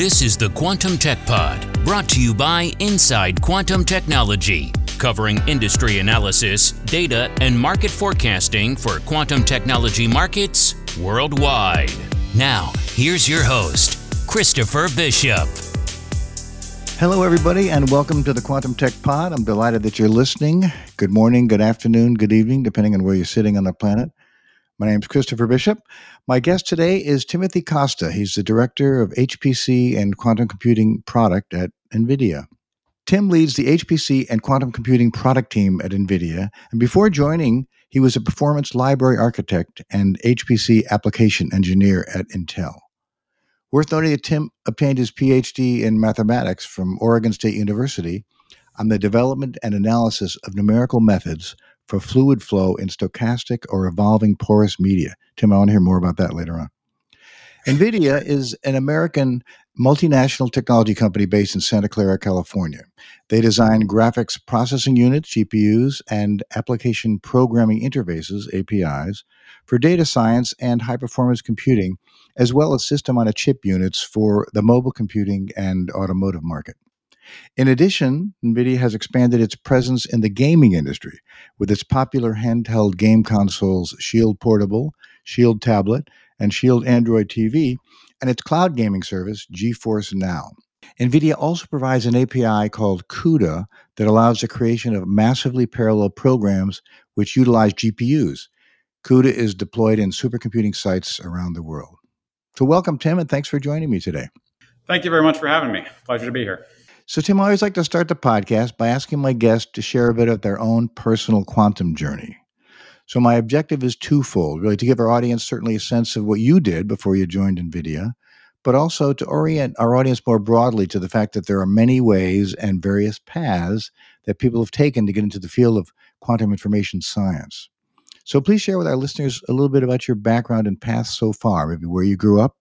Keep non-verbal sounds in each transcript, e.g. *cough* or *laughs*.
This is the Quantum Tech Pod, brought to you by Inside Quantum Technology, covering industry analysis, data, and market forecasting for quantum technology markets worldwide. Now, here's your host, Christopher Bishop. Hello, everybody, and welcome to the Quantum Tech Pod. I'm delighted that you're listening. Good morning, good afternoon, good evening, depending on where you're sitting on the planet. My name is Christopher Bishop. My guest today is Timothy Costa. He's the director of HPC and quantum computing product at NVIDIA. Tim leads the HPC and quantum computing product team at NVIDIA, and before joining, he was a performance library architect and HPC application engineer at Intel. Worth noting that Tim obtained his PhD in mathematics from Oregon State University on the development and analysis of numerical methods for fluid flow in stochastic or evolving porous media. Tim, I want to hear more about that later on. NVIDIA is an American multinational technology company based in Santa Clara, California. They design graphics processing units, GPUs, and application programming interfaces, APIs, for data science and high performance computing, as well as system on a chip units for the mobile computing and automotive market. In addition, NVIDIA has expanded its presence in the gaming industry with its popular handheld game consoles Shield Portable, Shield Tablet, and Shield Android TV, and its cloud gaming service, GeForce Now. NVIDIA also provides an API called CUDA that allows the creation of massively parallel programs which utilize GPUs. CUDA is deployed in supercomputing sites around the world. So, welcome, Tim, and thanks for joining me today. Thank you very much for having me. Pleasure to be here. So, Tim, I always like to start the podcast by asking my guests to share a bit of their own personal quantum journey. So, my objective is twofold really to give our audience certainly a sense of what you did before you joined NVIDIA, but also to orient our audience more broadly to the fact that there are many ways and various paths that people have taken to get into the field of quantum information science. So, please share with our listeners a little bit about your background and path so far, maybe where you grew up,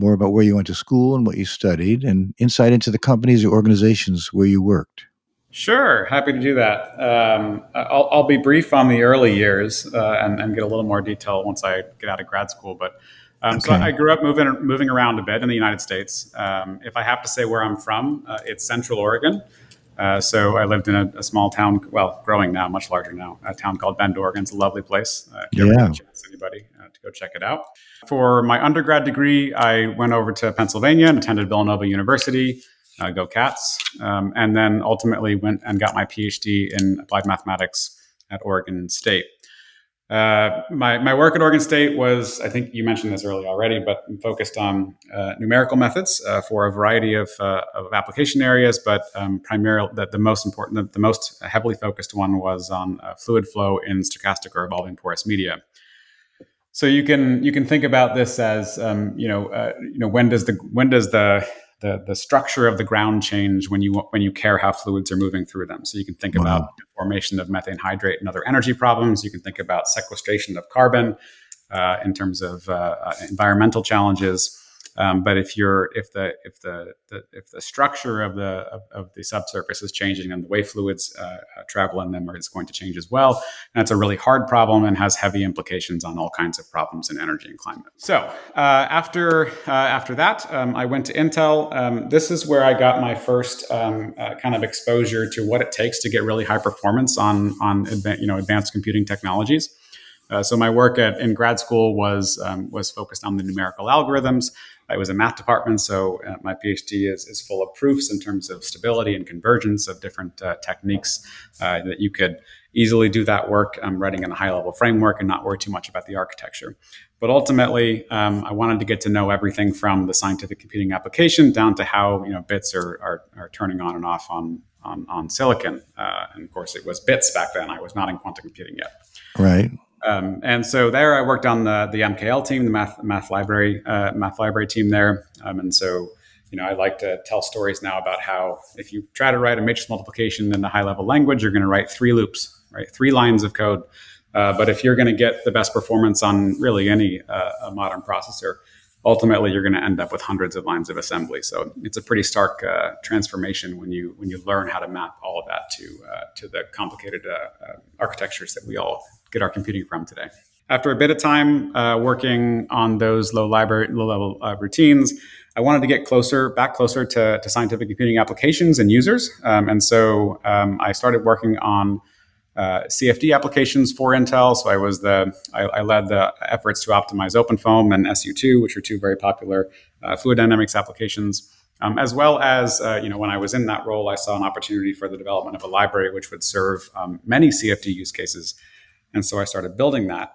more about where you went to school and what you studied, and insight into the companies or organizations where you worked. Sure, happy to do that. Um, I'll, I'll, be brief on the early years uh, and, and, get a little more detail once I get out of grad school. But um, okay. so I grew up moving moving around a bit in the United States. Um, if I have to say where I'm from, uh, it's Central Oregon. Uh, so I lived in a, a, small town, well, growing now, much larger now, a town called Bend, Oregon. It's a lovely place. Uh, yeah. anybody uh, to go check it out. For my undergrad degree, I went over to Pennsylvania and attended Villanova University. Uh, go Cats! Um, and then ultimately went and got my PhD in applied mathematics at Oregon State. Uh, my, my work at Oregon State was, I think you mentioned this earlier already, but focused on uh, numerical methods uh, for a variety of, uh, of application areas, but um, primarily the, the most important, the, the, most heavily focused one was on uh, fluid flow in stochastic or evolving porous media. So you can you can think about this as um, you know uh, you know when does the when does the, the the structure of the ground change when you when you care how fluids are moving through them. So you can think wow. about formation of methane hydrate and other energy problems. You can think about sequestration of carbon uh, in terms of uh, uh environmental challenges. Um, but if you're if the if the, the, if the structure of the of, of, the subsurface is changing and the way fluids uh, uh, travel in them is going to change as well, it's a really hard problem and has heavy implications on all kinds of problems in energy and climate. So uh, after uh, after that, um, I went to Intel. Um, this is where I got my first um, uh, kind of exposure to what it takes to get really high performance on on you know advanced computing technologies. Uh, so my work at, in grad school was um, was focused on the numerical algorithms. I was a math department, so uh, my PhD is, is full of proofs in terms of stability and convergence of different uh, techniques uh, that you could easily do that work um, writing in a high level framework and not worry too much about the architecture. But ultimately, um, I wanted to get to know everything from the scientific computing application down to how you know bits are, are, are turning on and off on on, on silicon. Uh, and of course, it was bits back then. I was not in quantum computing yet. Right. Um, and so there, I worked on the the MKL team, the math math library uh, math library team there. Um, and so, you know, I like to tell stories now about how if you try to write a matrix multiplication in a high level language, you're going to write three loops, right? Three lines of code. Uh, but if you're going to get the best performance on really any uh, modern processor, ultimately you're going to end up with hundreds of lines of assembly. So it's a pretty stark uh, transformation when you when you learn how to map all of that to uh, to the complicated uh, uh, architectures that we all get our computing from today. after a bit of time uh, working on those low library, low level uh, routines, I wanted to get closer, back closer to, to scientific computing applications and users. Um, and so um, I started working on uh, CFD applications for Intel. So I was the I, I, led the efforts to optimize OpenFOAM and SU2, which are two very popular uh, fluid dynamics applications. Um, as well as uh, you know, when I was in that role, I saw an opportunity for the development of a library which would serve um, many CFD use cases, and so I started building that.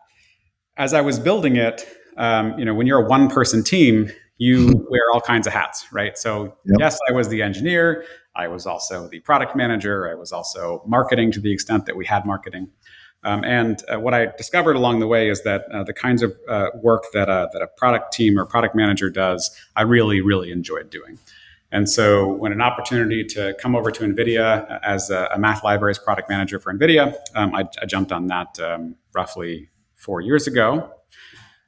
As I was building it, um, you know, when you're a one-person team, you *laughs* wear all kinds of hats, right? So yep. yes, I was the engineer. I was also the product manager. I was also marketing to the extent that we had marketing. Um, and uh, what I discovered along the way is that uh, the kinds of uh, work that a, that a product team or product manager does, I really, really enjoyed doing. And so, when an opportunity to come over to NVIDIA as a, a math libraries product manager for NVIDIA, um, I, I, jumped on that um, roughly four years ago.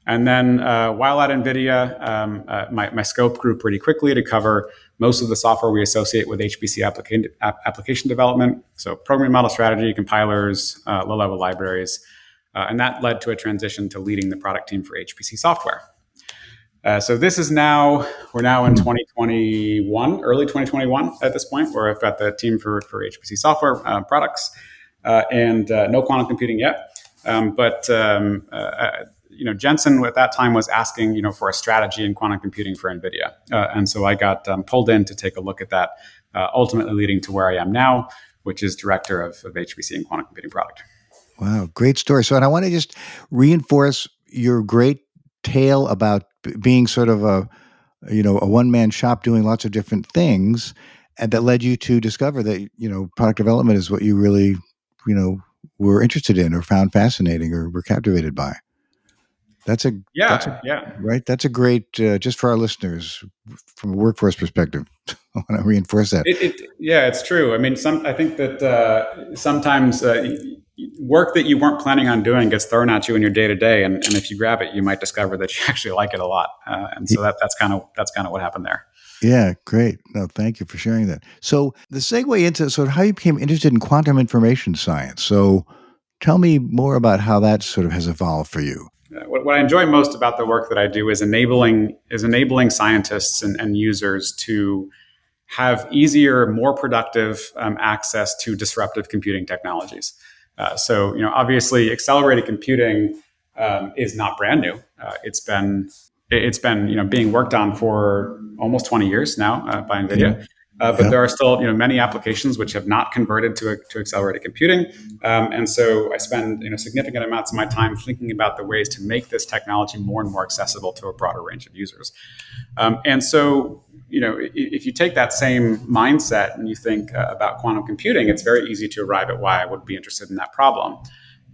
And then uh, while at NVIDIA, um, uh, my, my, scope grew pretty quickly to cover most of the software we associate with HPC applica- application development. So, programming model strategy, compilers, uh, low level libraries. Uh, and that led to a transition to leading the product team for HPC software. Uh, so this is now we're now in 2021, early 2021 at this point. Where I've got the team for for HPC software uh, products, and no quantum computing yet. Um, but um, you know, Jensen at that time was asking, you know, for a strategy in quantum computing for NVIDIA. Uh, and so I got um, pulled in to take a look at that, uh, ultimately leading to where I am now, which is director of, of HPC and quantum computing product. Wow, great story. So, and I want to just reinforce your great tale about b- being sort of a, you know, a one man shop doing lots of different things, and that led you to discover that you know product development is what you really, you know, were interested in or found fascinating or were captivated by. That's a yeah, that's a, yeah, right. That's a great uh, just for our listeners from a workforce perspective. *laughs* I want to reinforce that. It, it, yeah, it's true. I mean, some I think that uh, sometimes uh, work that you weren't planning on doing gets thrown at you in your day to day, and if you grab it, you might discover that *laughs* you actually like it a lot. Uh, and so that that's kind of that's kind of what happened there. Yeah, great. No, thank you for sharing that. So the segue into sort of how you became interested in quantum information science. So tell me more about how that sort of has evolved for you what, what, I enjoy most about the work that I do is enabling is enabling scientists and, and users to have easier, more productive um, access to disruptive computing technologies. Uh, so, you know, obviously, accelerated computing um, is not brand new. Uh, it's been it's been you know being worked on for almost 20 years now uh, by NVIDIA. Uh, but there are still you know many applications which have not converted to, to accelerated computing, um, and so I spend you know significant amounts of my time thinking about the ways to make this technology more and more accessible to a broader range of users. Um, and so you know if you take that same mindset and you think uh, about quantum computing, it's very easy to arrive at why I would be interested in that problem.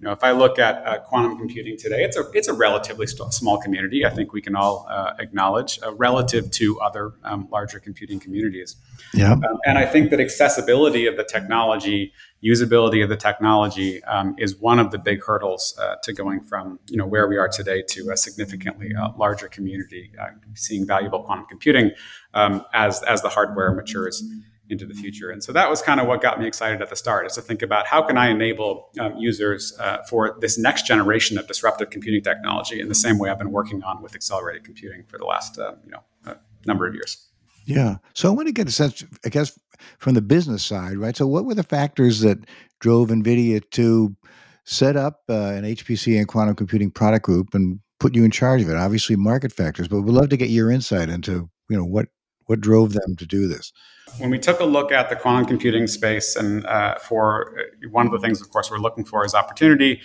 You know, if I look at uh, quantum computing today, it's a it's a relatively st- small community. I think we can all uh, acknowledge uh, relative to other um, larger computing communities. Yeah, um, and I think that accessibility of the technology, usability of the technology, um, is one of the big hurdles uh, to going from you know where we are today to a significantly uh, larger community, uh, seeing valuable quantum computing um, as as the hardware matures into the future. And so that was kind of what got me excited at the start is to think about how can I enable um, users uh, for this next generation of disruptive computing technology in the same way I've been working on with accelerated computing for the last uh, you know uh, number of years. Yeah. So I want to get a sense, I guess, from the business side, right? So what were the factors that drove NVIDIA to set up uh, an HPC and quantum computing product group and put you in charge of it? Obviously, market factors, but we'd love to get your insight into, you know, what what drove them to do this when we took a look at the quantum computing space, and uh, for uh, one of the things, of course, we're looking for is opportunity,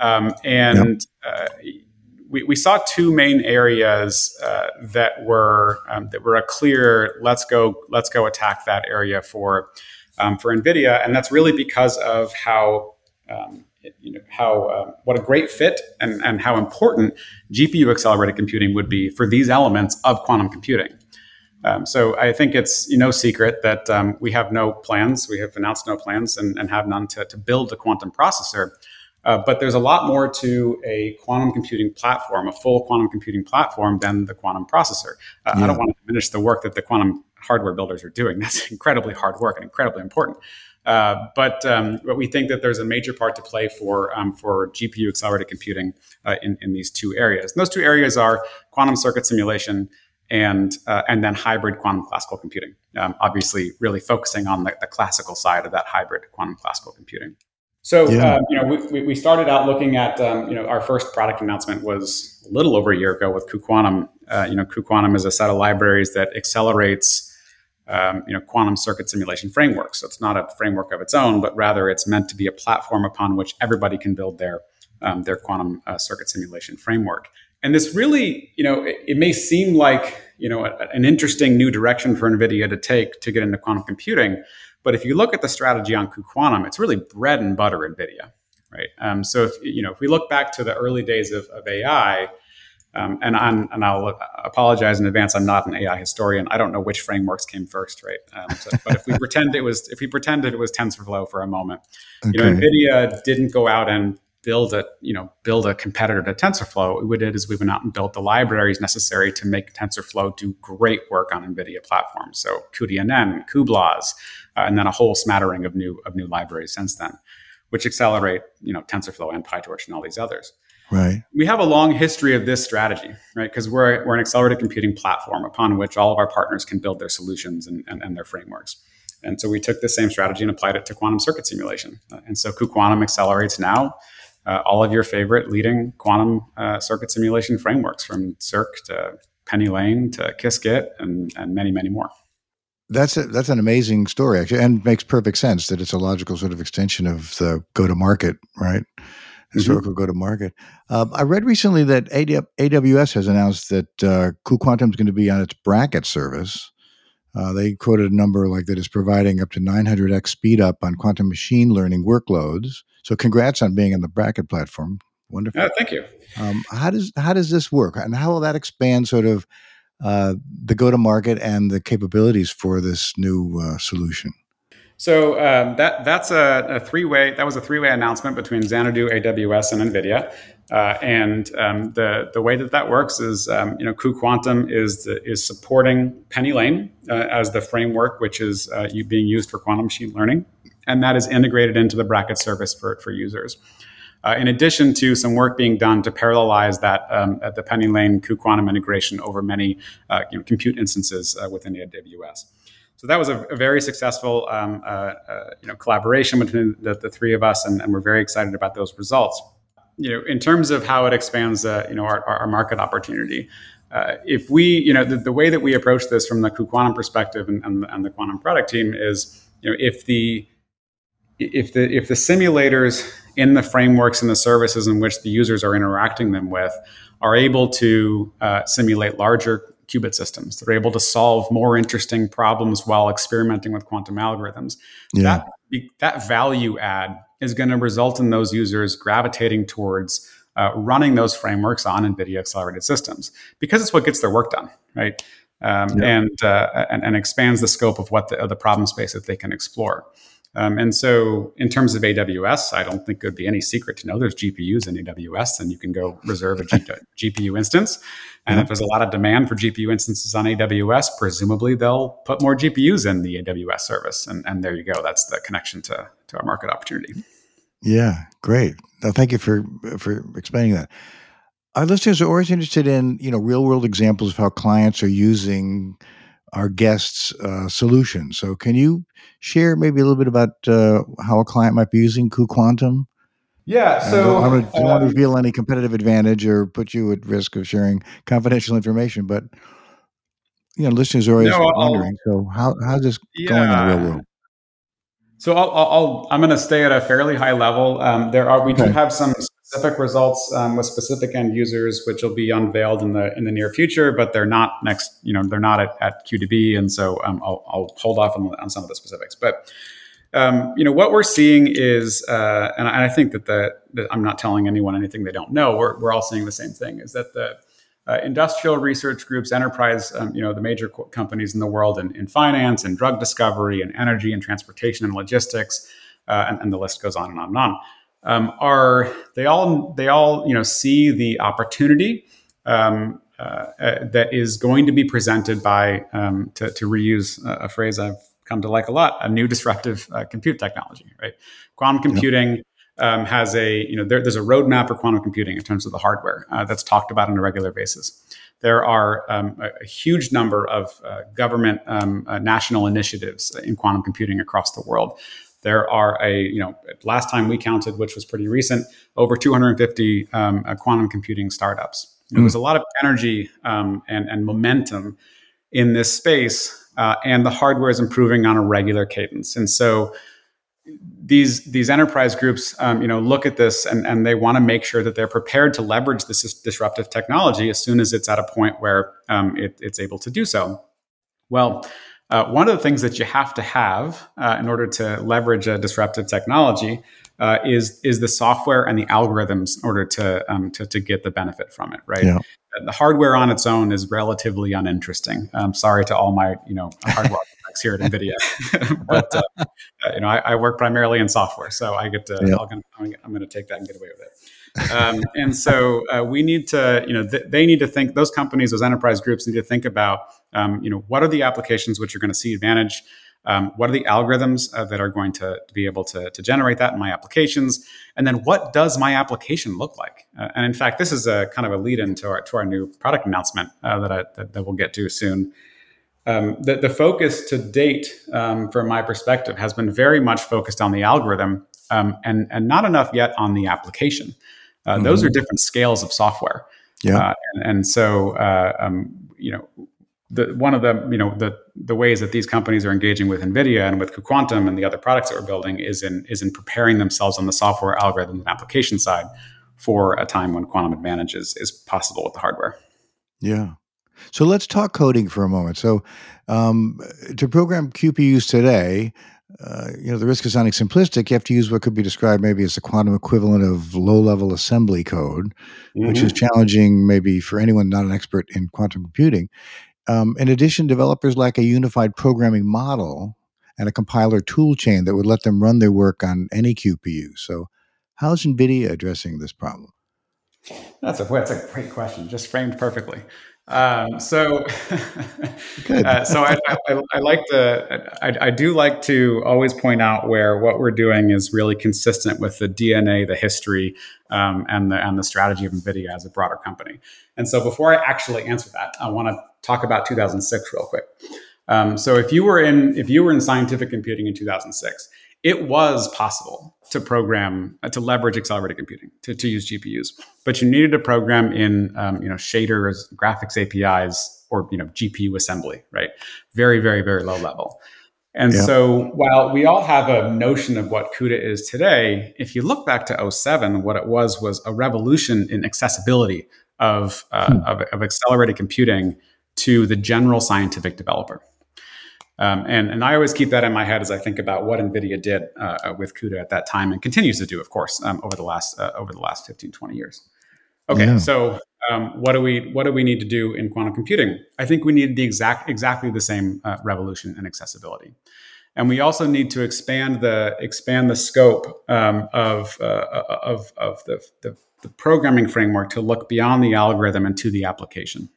um, and yep. uh, we, we, saw two main areas uh, that were um, that were a clear let's go let's go attack that area for um, for Nvidia, and that's really because of how um, you know how uh, what a great fit and, and how important GPU accelerated computing would be for these elements of quantum computing. Um, so I think it's no secret that um, we have no plans. We have announced no plans and, and have none to, to, build a quantum processor. Uh, but there's a lot more to a quantum computing platform, a full quantum computing platform, than the quantum processor. Uh, yeah. I don't want to diminish the work that the quantum hardware builders are doing. *laughs* That's incredibly hard work and incredibly important. Uh, but um, but we think that there's a major part to play for um, for GPU accelerated computing uh, in in these two areas. And those two areas are quantum circuit simulation and uh, and then hybrid quantum classical computing. Um, obviously, really focusing on the, the, classical side of that hybrid quantum classical computing. So yeah. uh, you know, we, we started out looking at um, you know our first product announcement was a little over a year ago with cuQuantum. Uh, you know, cuQuantum is a set of libraries that accelerates um, you know quantum circuit simulation framework. So it's not a framework of its own, but rather it's meant to be a platform upon which everybody can build their um, their quantum uh, circuit simulation framework. And this really, you know, it, it may seem like you know a, an interesting new direction for NVIDIA to take to get into quantum computing, but if you look at the strategy on cuQuantum, it's really bread and butter NVIDIA, right? Um, so if you know if we look back to the early days of, of AI, um, and I'm, and I'll apologize in advance. I'm not an AI historian. I don't know which frameworks came first, right? Um, so, but if we *laughs* pretend it was, if we pretended it was TensorFlow for a moment, okay. you know, NVIDIA didn't go out and build a you know build a competitor to TensorFlow. What we did is we went out and built the libraries necessary to make TensorFlow do great work on NVIDIA platforms. So cuDNN, cuBLAS, uh, and then a whole smattering of new of new libraries since then, which accelerate you know TensorFlow and PyTorch and all these others. Right. We have a long history of this strategy, right? Because we're, we're an accelerated computing platform upon which all of our partners can build their solutions and, and, and their frameworks. And so we took the same strategy and applied it to quantum circuit simulation. Uh, and so cuQuantum accelerates now uh, all of your favorite leading quantum uh, circuit simulation frameworks from Cirq to PennyLane to Qiskit and, and many, many more. That's a, that's an amazing story, actually, and makes perfect sense that it's a logical sort of extension of the go to market, right? Historical mm-hmm. go to market. Uh, I read recently that AWS has announced that uh, is going to be on its Braket service. Uh, they quoted a number like that is providing up to 900x speed up on quantum machine learning workloads. So, congrats on being on the Braket platform. Wonderful. Yeah, thank you. Um, how does how does this work, and how will that expand sort of uh, the go to market and the capabilities for this new uh, solution? So um, that that's a, a three way. That was a three way announcement between Xanadu, AWS, and NVIDIA. Uh, and um, the the way that that works is, um, you know, cuQuantum is the, is supporting PennyLane uh, as the framework, which is uh, being used for quantum machine learning, and that is integrated into the Braket service for for users. Uh, in addition to some work being done to parallelize that um, at the PennyLane cuQuantum integration over many uh, you know, compute instances uh, within AWS. So that was a, a very successful um, you know, collaboration between the, the three of us, and, and, we're very excited about those results. You know, in terms of how it expands, uh, you know, our, our market opportunity. Uh, if we, you know, the, the, way that we approach this from the cuQuantum perspective and, and, and the quantum product team is, you know, if the if the if the simulators in the frameworks and the services in which the users are interacting them with are able to uh, simulate larger qubit systems. They're able to solve more interesting problems while experimenting with quantum algorithms. Yeah. That, that value add is going to result in those users gravitating towards uh, running those frameworks on NVIDIA accelerated systems because it's what gets their work done, right? Um, yeah. and, uh, and, and expands the scope of what the, the problem space that they can explore. Um, and so, in terms of AWS, I don't think it would be any secret to know there's GPUs in AWS, and you can go reserve a G- *laughs* GPU instance. And if there's a lot of demand for GPU instances on AWS, presumably they'll put more GPUs in the AWS service. And, and there you go. That's the connection to, to our market opportunity. Yeah, great. No, thank you for for explaining that. Our listeners are always interested in you know real world examples of how clients are using our guests' uh, solutions. So, can you share maybe a little bit about uh, how a client might be using cuQuantum? Yeah, so I don't, I don't um, want to reveal any competitive advantage or put you at risk of sharing confidential information, but you know, listeners are always no, wondering. So, how how's this yeah. going in the real world? So, I'll, i am going to stay at a fairly high level. Um, there are we okay. do have some specific results um, with specific end users, which will be unveiled in the in the near future, but they're not next. You know, they're not at, at Q2B, and so um, I'll, I'll, hold off on, on, some of the specifics. But um, you know, what we're seeing is, uh, and I think that the, the, I'm not telling anyone anything they don't know. We're we're all seeing the same thing: is that the uh, industrial research groups, enterprise, um, you know, the major co- companies in the world in, in finance and drug discovery and energy and transportation and logistics, uh, and, and the list goes on and on and on um, are they all they all you know see the opportunity um, uh, uh, that is going to be presented by um, to, to, reuse a phrase I've come to like a lot, a new disruptive uh, compute technology, right? Quantum computing yep. Um, has a, you know, there, there's a roadmap for quantum computing in terms of the hardware uh, that's talked about on a regular basis. There are um, a, a, huge number of uh, government um, uh, national initiatives in quantum computing across the world. There are a, you know, last time we counted, which was pretty recent, over 250 um, uh, quantum computing startups. Mm. There was a lot of energy um, and, and momentum in this space uh, and the hardware is improving on a regular cadence. And so these these enterprise groups, um, you know, look at this and, and they want to make sure that they're prepared to leverage this disruptive technology as soon as it's at a point where um, it, it's able to do so. Well, uh, one of the things that you have to have uh, in order to leverage a disruptive technology uh, is is the software and the algorithms in order to um, to, to get the benefit from it, right? Yeah. The hardware on its own is relatively uninteresting. I'm sorry to all my you know hardware here at NVIDIA, *laughs* but uh, you know I, I, work primarily in software, so I get to yeah. I'm, I'm going to take that and get away with it. um, and so uh, we need to, you know, th- they need to think. Those companies, those enterprise groups, need to think about, um, you know, what are the applications which are going to see advantage um, what are the algorithms uh, that are going to, to, be able to, to, generate that in my applications? And then what does my application look like? Uh, and in fact, this is a kind of a lead into our, to our new product announcement uh, that, I, that, that, we'll get to soon. Um, the, the, focus to date, um, from my perspective, has been very much focused on the algorithm um, and, and not enough yet on the application. Uh, mm-hmm. Those are different scales of software. Yeah. Uh, and, and, so, uh, um, you know, the, one of the you know the the ways that these companies are engaging with Nvidia and with Quantum and the other products that we're building is in is in preparing themselves on the software algorithm and application side for a time when quantum advantage is, is possible with the hardware. Yeah. So let's talk coding for a moment. So um, to program QPUs today, uh, you know, the risk of sounding simplistic, you have to use what could be described maybe as the quantum equivalent of low-level assembly code, mm-hmm. which is mm-hmm. challenging maybe for anyone not an expert in quantum computing. Um, in addition, developers lack a unified programming model and a compiler toolchain that would let them run their work on any QPU. So, how's NVIDIA addressing this problem? That's a that's a great question, just framed perfectly. Um, so, *laughs* uh, so I, I, I, like to, I, I, do like to always point out where what we're doing is really consistent with the DNA, the history, um, and the and the strategy of NVIDIA as a broader company. And so, before I actually answer that, I want to talk about 2006 real quick. Um, so, if you were in if you were in scientific computing in 2006, it was possible to program uh, to leverage accelerated computing to, to use GPUs, but you needed to program in um, you know shaders, graphics APIs, or you know GPU assembly, right? Very, very, very low level. And yeah. so while we all have a notion of what CUDA is today, if you look back to 07, what it was was a revolution in accessibility of, uh, hmm. of, of accelerated computing to the general scientific developer. Um, and, and I always keep that in my head as I think about what NVIDIA did uh, uh with CUDA at that time and continues to do, of course, um, over the last uh, over the last 15, 20 years. Okay, yeah. so um, what do we what do we need to do in quantum computing? I think we need the exact exactly the same uh, revolution in accessibility, and we also need to expand the expand the scope um, of, uh, uh, of of the, the the programming framework to look beyond the algorithm and to the application.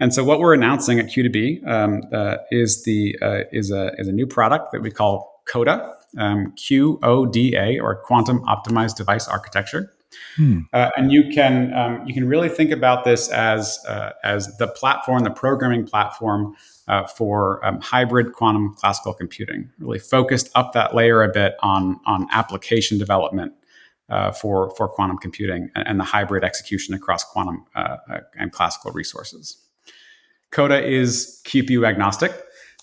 And so, what we're announcing at Q2B um, uh, is the uh, is a is a new product that we call QODA, um, Q O D A, or Quantum Optimized Device Architecture. Hmm. Uh, and you can um, you can really think about this as uh, as the platform, the programming platform uh, for um, hybrid quantum classical computing. Really focused up that layer a bit on on application development uh, for for quantum computing and, and, the hybrid execution across quantum uh, uh, and classical resources. QODA is QPU agnostic.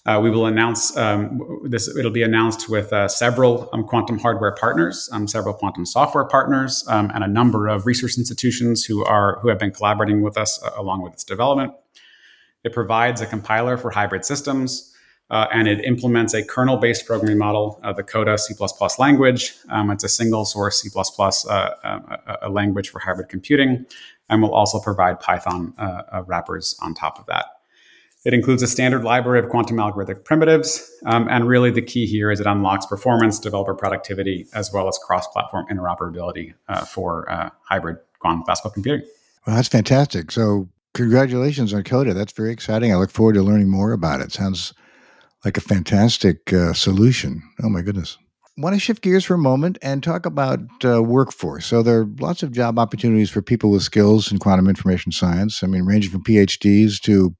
Uh, we will announce um, this. It'll be announced with uh, several um, quantum hardware partners, um, several quantum software partners, um, and a number of research institutions who are who have been collaborating with us uh, along with its development. It provides a compiler for hybrid systems, uh, and it implements a kernel-based programming model, uh, the QODA C++ language. Um, it's a single source C++ uh, a language for hybrid computing, and will also provide Python wrappers on top of that. It includes a standard library of quantum algorithmic primitives. Um, and really, the key here is it unlocks performance, developer productivity, as well as cross platform interoperability uh, for uh, hybrid quantum classical computing. Well, that's fantastic. So, congratulations on QODA. That's very exciting. I look forward to learning more about it. Sounds like a fantastic uh, solution. Oh my goodness. Want to shift gears for a moment and talk about uh, workforce. So there are lots of job opportunities for people with skills in quantum information science. I mean, ranging from PhDs to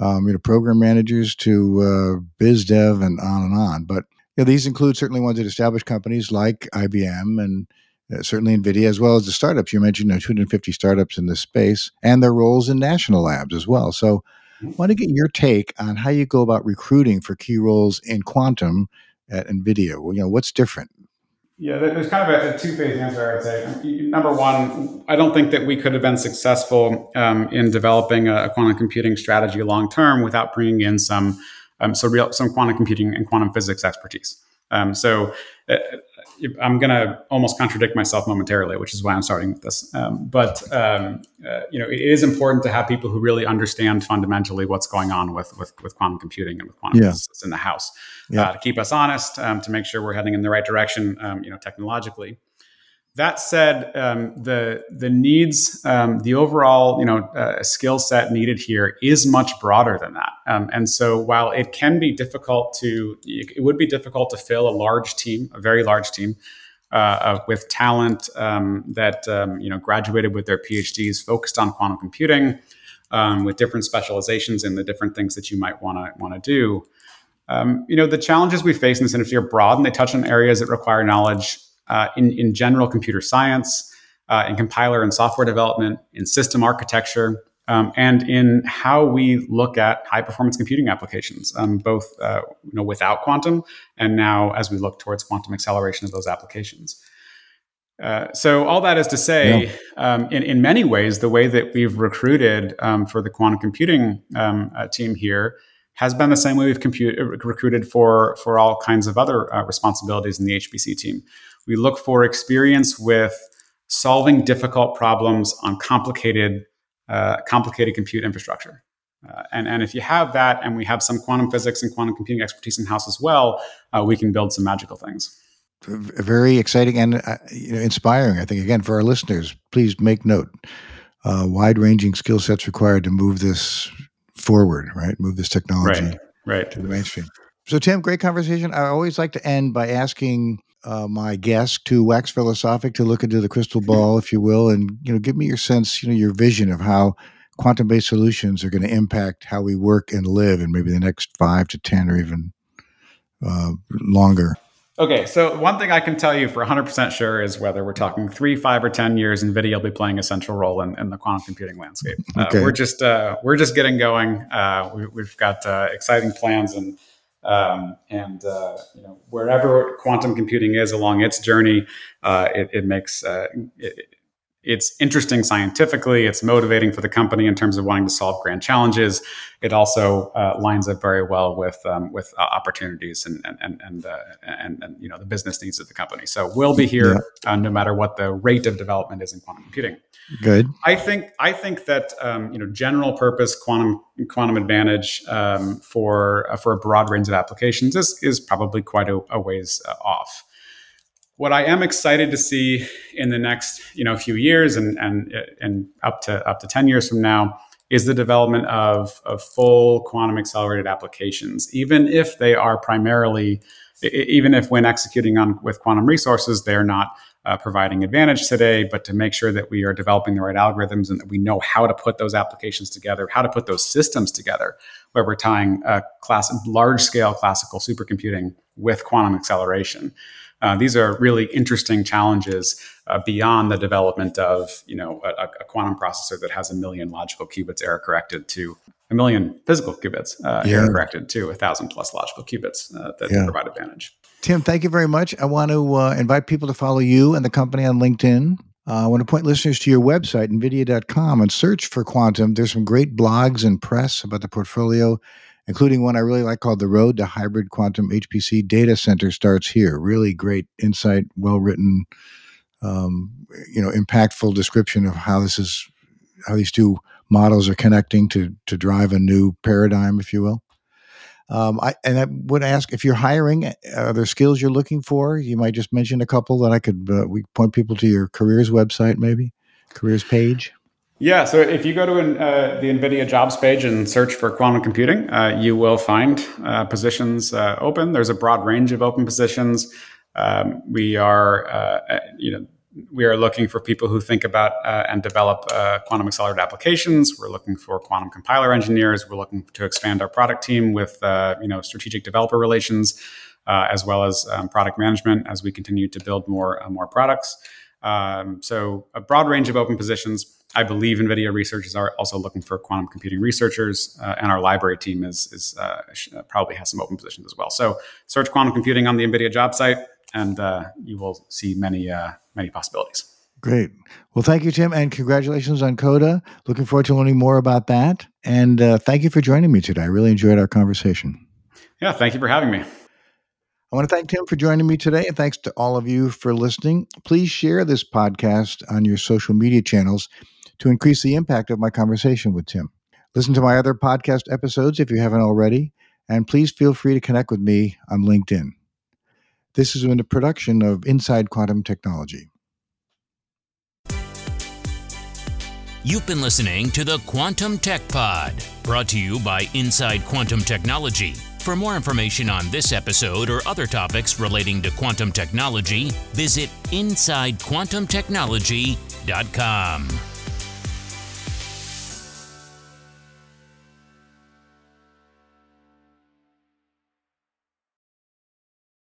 um, you know program managers to uh, biz dev and on and on. But you know, these include certainly ones at established companies like IBM and uh, certainly NVIDIA, as well as the startups. You mentioned you know, 250 startups in this space and their roles in national labs as well. So I want to get your take on how you go about recruiting for key roles in quantum at NVIDIA. Well, you know, what's different? Yeah, there's kind of a, a two-phase answer, I'd say. Number one, I don't think that we could have been successful um, in developing a, quantum computing strategy long term without bringing in some um, so real some quantum computing and quantum physics expertise. Um, so uh, I'm going to almost contradict myself momentarily, which is why I'm starting with this. Um, but um, uh, you know, it is important to have people who really understand fundamentally what's going on with with, with quantum computing and with quantum yeah. physics in the house yeah. uh, to keep us honest, um, to make sure we're heading in the right direction, um, you know, technologically. That said, um, the the needs, um, the overall you know uh, skill set needed here is much broader than that. Um, and so, while it can be difficult to, it would be difficult to fill a large team, a very large team, uh, with talent um, that um, you know graduated with their PhDs, focused on quantum computing, um, with different specializations in the different things that you might want to want to do. you know, the challenges we face in this industry are broad, and they touch on areas that require knowledge uh, in, in general computer science, uh, in compiler and software development, in system architecture, um, and in how we look at high performance computing applications, um, both uh, you know, without quantum and now as we look towards quantum acceleration of those applications. Uh, so all that is to say, yeah. um, in, in many ways, the way that we've recruited um, for the quantum computing um, uh, team here has been the same way we've compute, recruited for for all kinds of other uh, responsibilities in the HPC team. We look for experience with solving difficult problems on complicated, uh, complicated compute infrastructure. Uh, and, and if you have that, and we have some quantum physics and quantum computing expertise in house as well, uh, we can build some magical things. Very exciting and uh, you know, inspiring. I think again for our listeners, please make note. Uh, wide-ranging skill sets required to move this forward, right? Move this technology right, right. to the mainstream. So, Tim, great conversation. I always like to end by asking uh, my guest to wax philosophic, to look into the crystal ball, if you will, and you know, give me your sense, you know, your vision of how quantum-based solutions are going to impact how we work and live in maybe the next five to ten or even uh, longer. Okay, so one thing I can tell you for 100% sure is whether we're talking three, five, or 10 years, NVIDIA will be playing a central role in, in the quantum computing landscape. Uh. We're just uh, we're just getting going. Uh, we, have got uh, exciting plans and um, and uh, you know, wherever quantum computing is along its journey, uh, it, it, makes uh, it, it's interesting scientifically. It's motivating for the company in terms of wanting to solve grand challenges. It also uh, lines up very well with um, with uh, opportunities and and and and, uh, and, and, you know the business needs of the company. So we'll be here yeah. no matter what the rate of development is in quantum computing. Good. I think I think that um, you know general purpose quantum quantum advantage um, for uh, for a broad range of applications is is probably quite a, a ways uh, off. What I am excited to see in the next you know few years and and and up to up to ten years from now is the development of, of full quantum accelerated applications, even if they are primarily even if when executing on with quantum resources they're not uh, providing advantage today, but to make sure that we are developing the right algorithms and that we know how to put those applications together, how to put those systems together, where we're tying uh, class, large scale classical supercomputing with quantum acceleration. Uh, these are really interesting challenges uh, beyond the development of you know a, a, quantum processor that has a million logical qubits error corrected to a million physical qubits uh, yeah. error corrected to a thousand plus logical qubits uh, that yeah. provide advantage. Tim, thank you very much. I want to uh, invite people to follow you and the company on LinkedIn. Uh, I want to point listeners to your website, NVIDIA.com, and search for Quantum. There's some great blogs and press about the portfolio, including one I really like called The Road to Hybrid Quantum HPC Data Center Starts Here. Really great insight, well written, um, you know, impactful description of how this is, how these two models are connecting to to drive a new paradigm, if you will. Um, I, and I would ask if you're hiring, uh, are there skills you're looking for? You might just mention a couple that I could uh, we point people to your careers website, maybe careers page. Yeah, so if you go to an, uh, the NVIDIA jobs page and search for quantum computing, uh, you will find uh, positions uh, open. There's a broad range of open positions. Um, we are, uh, you know, we are looking for people who think about uh, and develop quantum accelerated applications. We're looking for quantum compiler engineers. We're looking to expand our product team with, you know, strategic developer relations, as well as um, product management as we continue to build more more products. Um, so a broad range of open positions. I believe NVIDIA researchers are also looking for quantum computing researchers, uh, and our library team is, is uh, uh, probably has some open positions as well. So search quantum computing on the NVIDIA job site, and uh, you will see many uh, many possibilities. Great. Well, thank you, Tim, and congratulations on QODA. Looking forward to learning more about that. And uh, thank you for joining me today. I really enjoyed our conversation. Yeah, thank you for having me. I want to thank Tim for joining me today, and thanks to all of you for listening. Please share this podcast on your social media channels to increase the impact of my conversation with Tim. Listen to my other podcast episodes if you haven't already, and please feel free to connect with me on LinkedIn. This has been a production of Inside Quantum Technology. You've been listening to the Quantum Tech Pod, brought to you by Inside Quantum Technology. For more information on this episode or other topics relating to quantum technology, visit InsideQuantumTechnology.com.